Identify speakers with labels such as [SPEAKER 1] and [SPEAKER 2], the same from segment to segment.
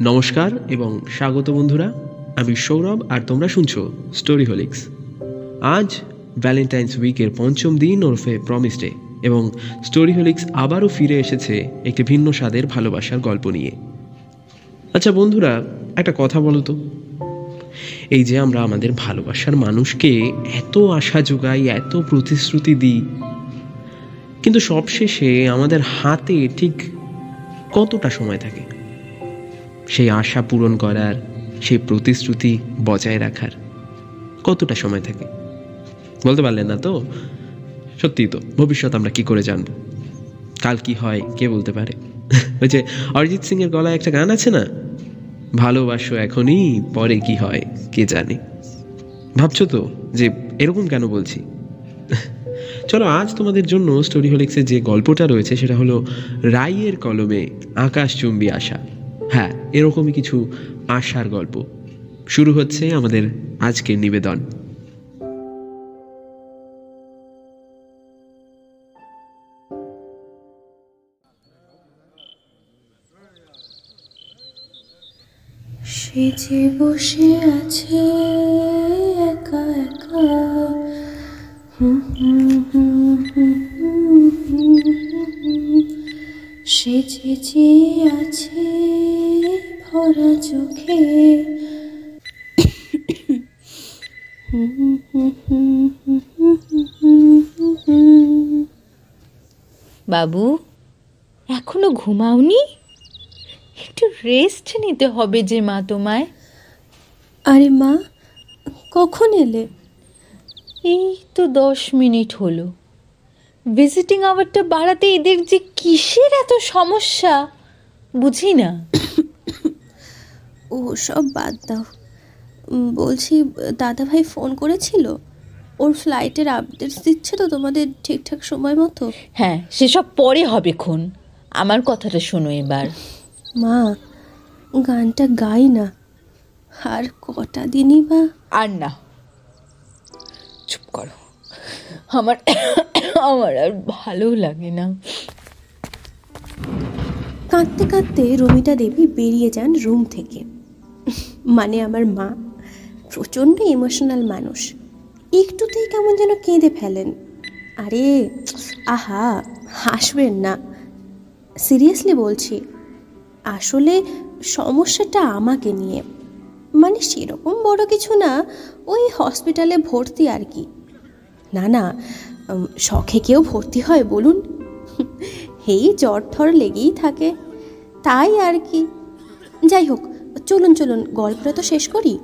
[SPEAKER 1] নমস্কার এবং স্বাগত বন্ধুরা, আমি সৌরভ আর তোমরা শুনছো স্টোরি হোলিক্স আজ ভ্যালেন্টাইন্স উইকের পঞ্চম দিন ওরফে প্রমিস ডে এবং স্টোরি হোলিক্স আবারও ফিরে এসেছে একটি ভিন্ন স্বাদের ভালোবাসার গল্প নিয়ে। আচ্ছা বন্ধুরা, একটা কথা বলো তো। এই যে আমরা আমাদের ভালোবাসার মানুষকে এত আশা যোগাই, এত প্রতিশ্রুতি দিই, কিন্তু সবশেষে আমাদের হাতে ঠিক কতটা সময় থাকে? সেই আশা পূরণ করার, সেই প্রতিশ্রুতি বজায় রাখার। কতটা সময় থাকে? বলতে পারলেন না তো? সত্যিই তো, ভবিষ্যৎ আমরা কি করে জানব? কাল কি হয়, কে বলতে পারে? ওই যে অরিজিৎ সিং এর গলায় একটা গান আছে না? ভালোবাসো এখনই, পরে কি হয়, কে জানে? ভাবছ তো যে এরকম কেন বলছি? চলো, আজ তোমাদের জন্য স্টোরি হোলিক্সের যে গল্পটা রয়েছে, সেটা হলো রাইয়ের কলমে আকাশচুম্বী আশা। এরকমই কিছু আশার গল্প শুরু হচ্ছে আমাদের আজকের নিবেদন
[SPEAKER 2] সে যে বসে আছে একা একা। সে যে আছে ভরা চোখে।
[SPEAKER 3] বাবু এখনও ঘুমাওনি? একটু রেস্ট নিতে হবে যে মা তোমায়।
[SPEAKER 2] আরে মা কখন এলে?
[SPEAKER 3] এই তো দশ মিনিট হলো। ভিজিটিং আওয়ারটা বাড়াতে এদের যে কিসের এত সমস্যা বুঝি না
[SPEAKER 2] ও সব বাদ দাও। বলছি দাদাভাই ফোন করেছিল? ওর ফ্লাইটের আপডেটস দিচ্ছে তো তোমাদের ঠিকঠাক সময় মতো?
[SPEAKER 3] হ্যাঁ সেসব পরে হবে খুন। আমার কথাটা শোনো এবার।
[SPEAKER 2] মা গানটা গাই না। আর কটা দিনই বা?
[SPEAKER 3] আর না। চুপ করো। আমার আমার আর ভালো লাগে না।
[SPEAKER 2] কাঁদতে কাঁদতে রমিতা দেবী বেরিয়ে যান রুম থেকে। মানে আমার মা, প্রচণ্ড ইমোশনাল মানুষ। একটুতেই কেমন যেন কেঁদে ফেলেন। আরে, আহা, হাসবেন না। সিরিয়াসলি বলছি, আসলে সমস্যাটা আমাকে নিয়ে। মানে সেরকম বড় কিছু না, ওই হসপিটালে ভর্তি আর কি। না না শখে কেউ ভর্তি হয়, বলুন। এই জ্বর ঠর লেগেই থাকে। তাই আর কি। যাই হোক চলুন চলুন গল্পটা তো শেষ করি।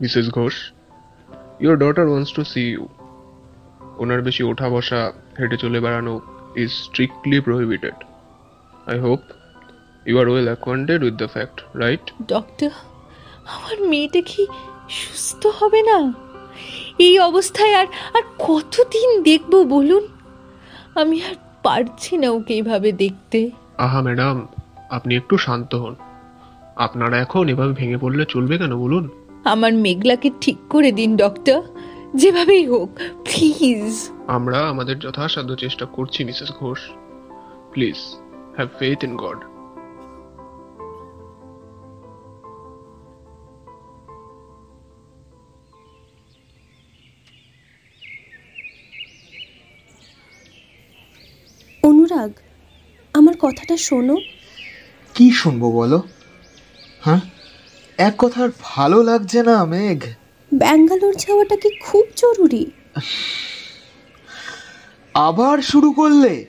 [SPEAKER 4] Mrs Ghosh your daughter wants to see you ওনার বেশি ওঠা বসা হেঁটে চলে বেড়ানো is strictly prohibited I hope you are well acquainted with the fact right
[SPEAKER 3] doctor আমার মেয়েটা কি সুস্থ হবে না। এই অবস্থায় আর আর কতদিন দেখব বলুন? আমি আর পারছি না ওকে এইভাবে দেখতে।
[SPEAKER 4] আহা ম্যাডাম আপনি একটু শান্ত হন। আপনারা এখন এভাবে ভেঙে পড়লে চলবে কেন বলুন?
[SPEAKER 3] আমার মেঘলাকে ঠিক করে দিন ডক্টর। যেভাবেই হোক প্লিজ।
[SPEAKER 4] আমরা আমাদের যথাসাধ্য চেষ্টা করছি Mrs Ghosh. Please have faith in God
[SPEAKER 2] Anurag আমার কথাটা শোনো।
[SPEAKER 5] কি শুনব বলো? হ্যাঁ? এক কথার ভালো লাগছে না মেঘ।
[SPEAKER 2] ব্যাঙ্গালোর যাওয়াটা কি খুব জরুরি?
[SPEAKER 5] আবার শুরু করলে?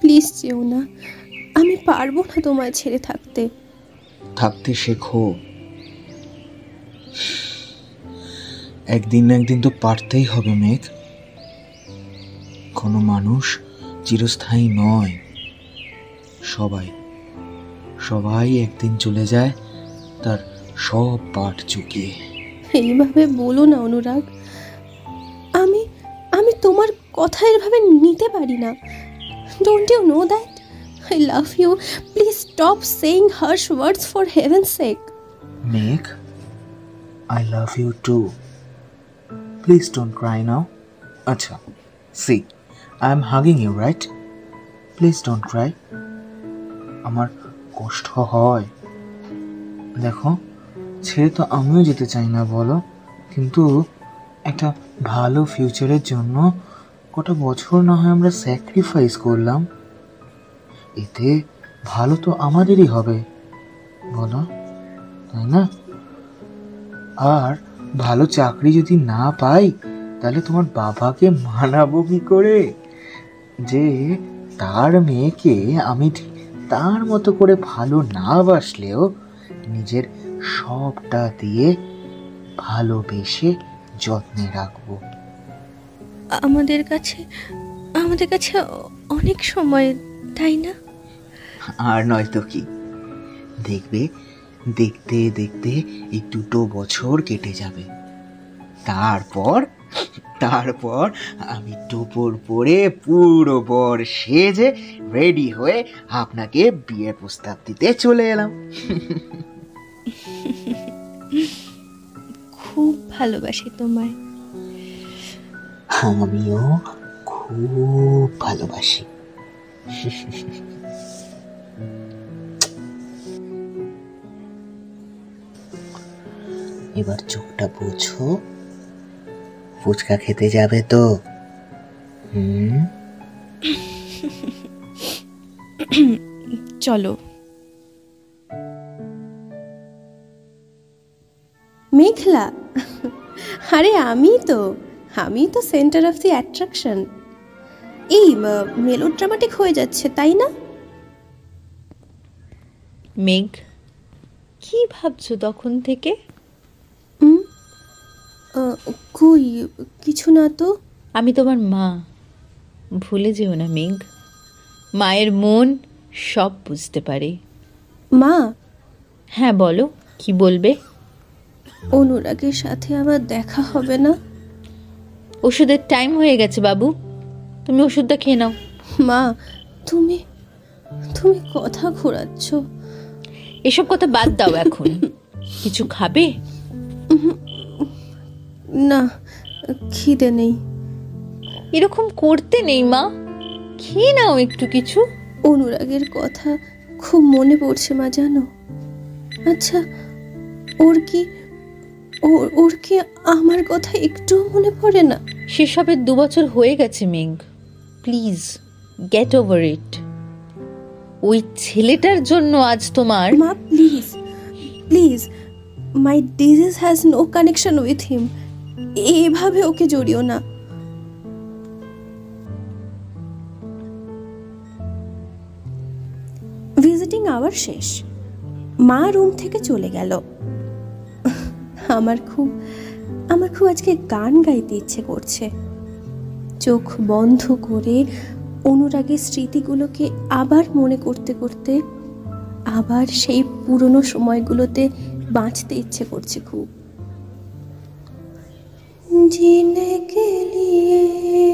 [SPEAKER 2] প্লিজ যেও না। আমি পারব না তোমায় ছেড়ে থাকতে।
[SPEAKER 5] থাকতে শেখো। একদিন না একদিন তো পারতেই হবে মেঘ। কোনো মানুষ চিরস্থায়ী নয় সবাই। সবাই একদিন চলে যায় তার সব পাঠ চুকিয়ে।
[SPEAKER 2] এইভাবে বলো না অনুরাগ। আমি আমি তোমার কথা এভাবে নিতে পারি না। Don't you know that I love you please stop saying harsh words for heaven sake
[SPEAKER 5] Meg, I love you too please don't cry now আচ্ছা see I am hugging you right please don't cry আমার কষ্ট হয়। দেখো, ছেড়ে তো আমিও যেতে চাই না, বলো। কিন্তু একটা ভালো ফিউচারের জন্য কটা বছর না হয় আমরা স্যাক্রিফাইস করলাম। এতে ভালো তো আমাদেরই হবে, বলো, তাই না? আর ভালো চাকরি যদি না পাই, তাহলে তোমার বাবাকে মানাবো কি করে? যে তার মেয়েকে আমি ঠিক তার মতো করে ভালো না বাসলেও নিজের সবটা দিয়ে ভালোবেসে যত্নে রাখব।
[SPEAKER 2] আমাদের কাছে আমাদের কাছে অনেক সময় তাই না?
[SPEAKER 5] আর নয়তো কি? দেখবে দেখতে দেখতে এই দুটো বছর কেটে যাবে। তারপর তারপর আমি দুপুর পরে পুরো বর সেজে রেডি হয়ে আপনাকে বিয়ের প্রস্তাব দিতে চলে এলাম।
[SPEAKER 2] খুব ভালোবাসি তোমায়।
[SPEAKER 5] আমিও খুব ভালোবাসি। এবার চোখটা বুঝো। ফুচকা খেতে যাবে তো? হুম?
[SPEAKER 2] চলো। মেঘলা আরে আমি তো আমি তো সেন্টার অফ দি অ্যাট্রাকশন এই মেলোড্রামাটিক হয়ে যাচ্ছে তাই না?
[SPEAKER 3] মেঘ কি ভাবছ তখন থেকে?
[SPEAKER 2] কই? কিছু না তো।
[SPEAKER 3] আমি তোমার মা। ভুলে যেও না মেঘ মায়ের মন সব বুঝতে পারে।
[SPEAKER 2] মা?
[SPEAKER 3] হ্যাঁ বলো কি বলবে?
[SPEAKER 2] অনুরাগের সাথে আবার দেখা হবে না?
[SPEAKER 3] ওষুধের টাইম হয়ে গেছে বাবু। তুমি ওষুধটা খেয়ে নাও।
[SPEAKER 2] মা তুমি তুমি কথা ঘোরাচ্ছ।
[SPEAKER 3] এসব কথা বাদ দাও এখন। কিছু খাবে?
[SPEAKER 2] না খিদে নেই।
[SPEAKER 3] এরকম করতে নেই মা। খেয়ে নাও একটু কিছু।
[SPEAKER 2] অনুরাগের কথা খুব মনে পড়ছে মা জানো? আচ্ছা ওর কি ওর ওর কি আমার কথা একটু মনে পড়ে না?
[SPEAKER 3] সেসবের দু বছর হয়ে গেছে Megh. Please get over it. ওই ছেলেটার জন্য আজ তোমার
[SPEAKER 2] মা please please my disease has no connection with him. এভাবে ওকে জড়িও না। ভিজিটিং আওয়ার শেষ। মা রুম থেকে চলে গেল। আমার খুব আমার খুব আজকে গান গাইতে ইচ্ছে করছে। চোখ বন্ধ করে অনুরাগের স্মৃতিগুলোকে আবার মনে করতে করতে আবার সেই পুরনো সময়গুলোতে বাঁচতে ইচ্ছে করছে খুব। जीने के लिए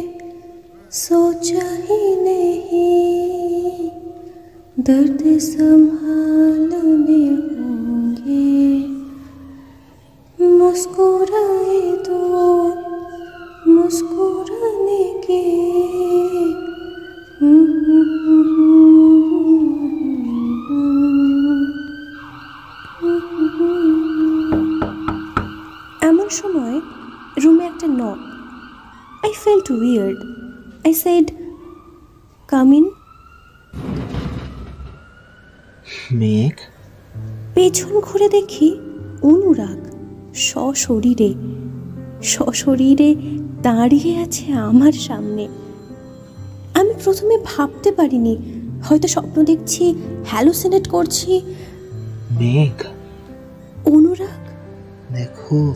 [SPEAKER 2] सोचा ही नहीं दर्द संभालने होंगे मुस्कुराए तो मुस्कुराने के এমন সময় knock I felt weird I said come in
[SPEAKER 5] Megh?
[SPEAKER 2] পেছন ঘুরে দেখি অনুরাগ সশরীরে সশরীরে দাঁড়িয়ে আছে আমার সামনে। আমি প্রথমে ভাবতে পারিনি হয়তো স্বপ্ন দেখছি হ্যালোসিনেট করছি।
[SPEAKER 5] মেঘ?
[SPEAKER 2] অনুরাগ?
[SPEAKER 5] দেখো।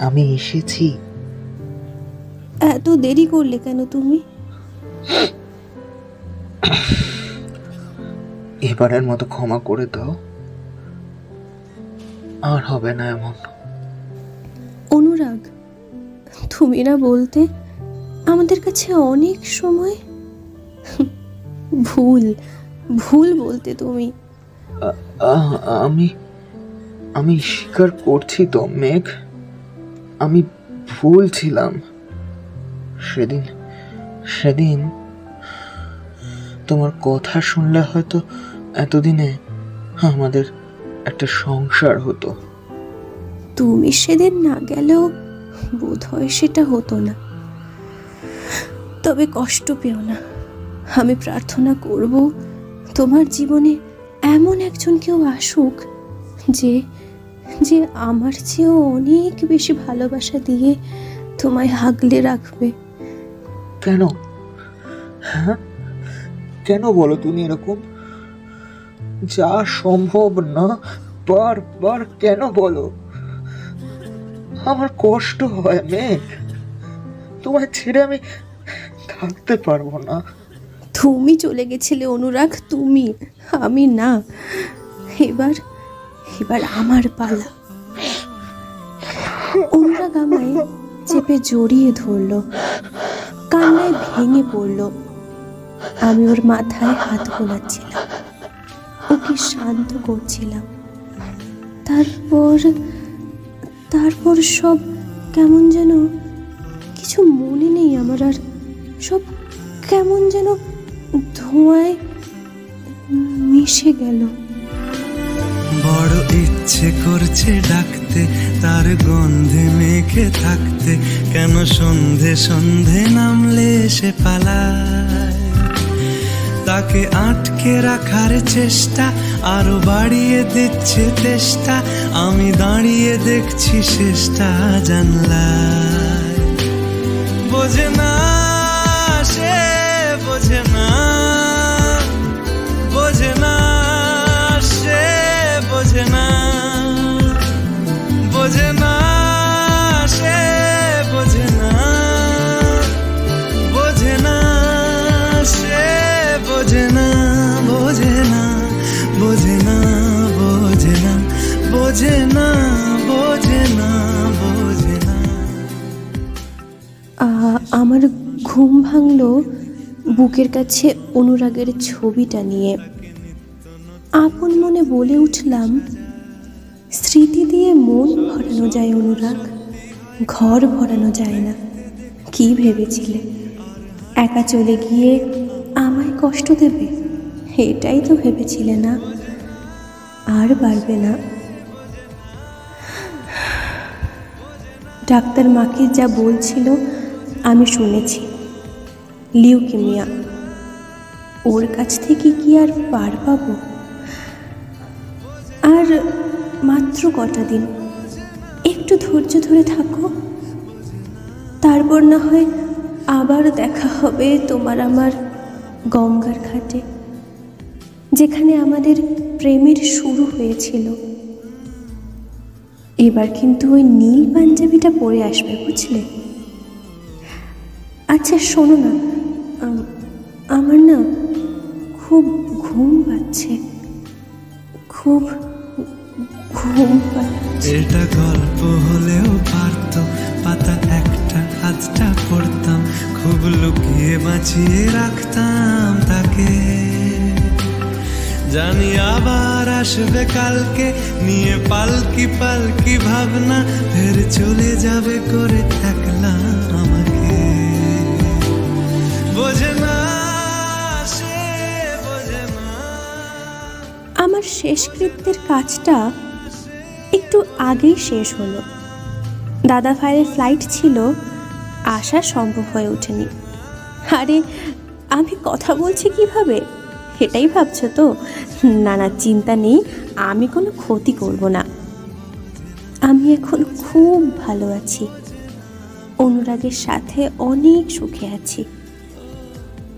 [SPEAKER 5] আমি এসেছি।
[SPEAKER 2] এত দেরি করলে কেন তুমি?
[SPEAKER 5] এবারের মতো ক্ষমা করে দাও। আর হবে না এমন।
[SPEAKER 2] অনুরাগ তুমি না বলতে আমাদের কাছে অনেক সময় ভুল ভুল বলতে তুমি।
[SPEAKER 5] আমি আমি স্বীকার করছি তো মেঘ। আমি ভুল ছিলাম। সেদিন সেদিন তোমার কথা শুনলে হয়তো এতদিনে আমাদের একটা সংসার হতো।
[SPEAKER 2] তুমি সেদিন না গেলেও বোধ হয় সেটা হতো না। তবে কষ্ট পেও না। আমি প্রার্থনা করব, তোমার জীবনে এমন একজন কেউ আসুক যে যে আমার চেয়েও অনেক বেশি ভালোবাসা দিয়ে তোমায় হাগলে রাখবে।
[SPEAKER 5] কেন? হ্যাঁ? কেন বলো তুমি এরকম? যা সম্ভব না বারবার কেন বলো? আমার কষ্ট হয় মেঘ তোমায় ছেড়ে আমি থাকতে পারব না।
[SPEAKER 2] তুমি চলে গেছিলে অনুরাগ তুমি আমি না। এবার এবার আমার পালা। অনুরাগ আমায় চেপে জড়িয়ে ধরলো। কান্নায় ভেঙে পড়ল। আমি ওর মাথায় হাত বোলাচ্ছিলাম। ওকে শান্ত করছিলাম। তারপর তারপর সব কেমন যেন কিছু মনে নেই আমার, আর সব কেমন যেন ধোঁয়ায় মিশে গেল।
[SPEAKER 6] বড় ইচ্ছে করছে ডাকতে, তার গন্ধে মেখে থাকতে। কেন সন্ধে সন্ধে নামলে সে পালায়? তাকে আটকে রাখার চেষ্টা, আরও বাড়িয়ে দিচ্ছে চেষ্টা আমি দাঁড়িয়ে দেখছি শেষটা জানলায়। বোঝে না সে, বোঝে না বোঝে না বোঝে না বোঝে না সে বোঝে না বোঝে না সে বোঝে না বোঝে না বোঝে না বোঝে না বোঝে না বোঝে না বোঝে না
[SPEAKER 2] আমার ঘুম ভাঙলো বুকের কাছে অনুরাগের ছবিটা নিয়ে আপন মনে বলে উঠলাম, স্মৃতি দিয়ে মন ভরানো যায় অনুরাগ, ঘর ভরানো যায় না। কি ভেবেছিলে? একা চলে গিয়ে আমায় কষ্ট দেবে? এটাই তো ভেবেছিলে না? আর পারবে না। ডাক্তার মাকে যা বলছিল, আমি শুনেছি। লিউকিমিয়া। ওর কাছ থেকে কি আর পার পাবো? মাত্র কটা দিন। একটু ধৈর্য ধরে থাকো। তারপর না হয় আবার দেখা হবে তোমার আমার গঙ্গার ঘাটে, যেখানে আমাদের প্রেমের শুরু হয়েছিল। এবার কিন্তু ওই নীল পাঞ্জাবিটা পরে আসবে, বুঝলে? আচ্ছা শোনো না। আম- আমার না খুব ঘুম পাচ্ছে। খুব ঘুম
[SPEAKER 6] এটা গল্প হলেও পারতো পাতা একটা আজটা পড়তাম খুব লুকিয়ে বাঁচিয়ে রাখতাম তাকে। জানি আবার আসবে কালকে নিয়ে পালকি পালকি ভাবনা ফের চলে যাবে করে থাকলাম আমাকে। বোঝে না সে বোঝে না।
[SPEAKER 2] আমার শেষকৃত্যের কাজটা একটু আগেই শেষ হলো। দাদা ভাইয়ের ফ্লাইট ছিল, আসা সম্ভব হয়ে ওঠেনি। আরে, আমি কথা বলছি কীভাবে? সেটাই ভাবছ তো? না না, চিন্তা নেই, আমি কোনো ক্ষতি করব না। আমি এখন খুব ভালো আছি। অনুরাগের সাথে অনেক সুখে আছি।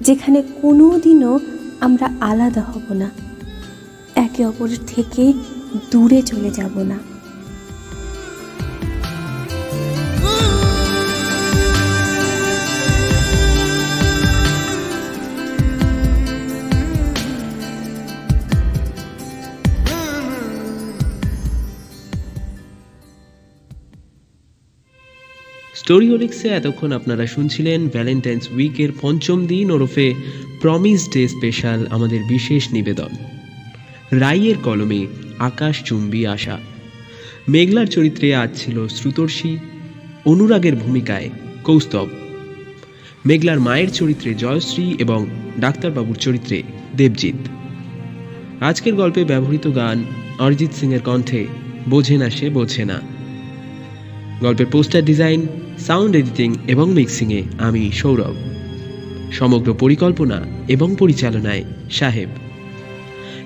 [SPEAKER 2] যেখানে কোনো দিনও আমরা আলাদা হব না। একে অপরের থেকে দূরে চলে যাব না।
[SPEAKER 1] স্টোরি হোলিক্সে এতক্ষণ আপনারা শুনছিলেন ভ্যালেন্টাইন্স উইকের পঞ্চম দিন ওরফে প্রমিস ডে স্পেশাল আমাদের বিশেষ নিবেদন। রাইয়ের কলমে আকাশ চুম্বি আশা। মেঘলার চরিত্রে আজ ছিল শ্রুতর্ষী, অনুরাগের ভূমিকায় কৌস্তব। মেঘলার মায়ের চরিত্রে জয়শ্রী এবং ডাক্তারবাবুর চরিত্রে দেবজিৎ। আজকের গল্পে ব্যবহৃত গান অরিজিৎ সিংয়ের কণ্ঠে বোঝে না সে বোঝে না। গল্পের পোস্টার ডিজাইন সাউন্ড এডিটিং এবং মিক্সিংয়ে আমি সৌরভ। সমগ্র পরিকল্পনা এবং পরিচালনায় সাহেব।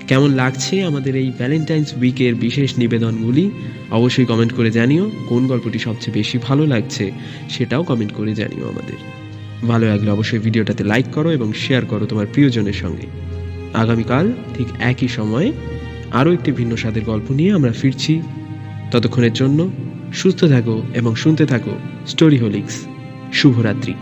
[SPEAKER 1] কেমন লাগছে আমাদের এই ভ্যালেন্টাইন্স উইকের বিশেষ নিবেদনগুলি? অবশ্যই কমেন্ট করে জানিও, কোন গল্পটি সবচেয়ে বেশি ভালো লাগছে সেটাও কমেন্ট করে জানিও আমাদের। ভালো লাগলে অবশ্যই ভিডিওটাতে লাইক করো এবং শেয়ার করো তোমার প্রিয়জনের সঙ্গে। আগামীকাল ঠিক একই সময়ে আরও একটি ভিন্ন স্বাদের গল্প নিয়ে আমরা ফিরছি। ততক্ষণের জন্য সুস্থ থাকো এবং শুনতে থাকো স্টোরি হোলিক্স। শুভরাত্রি।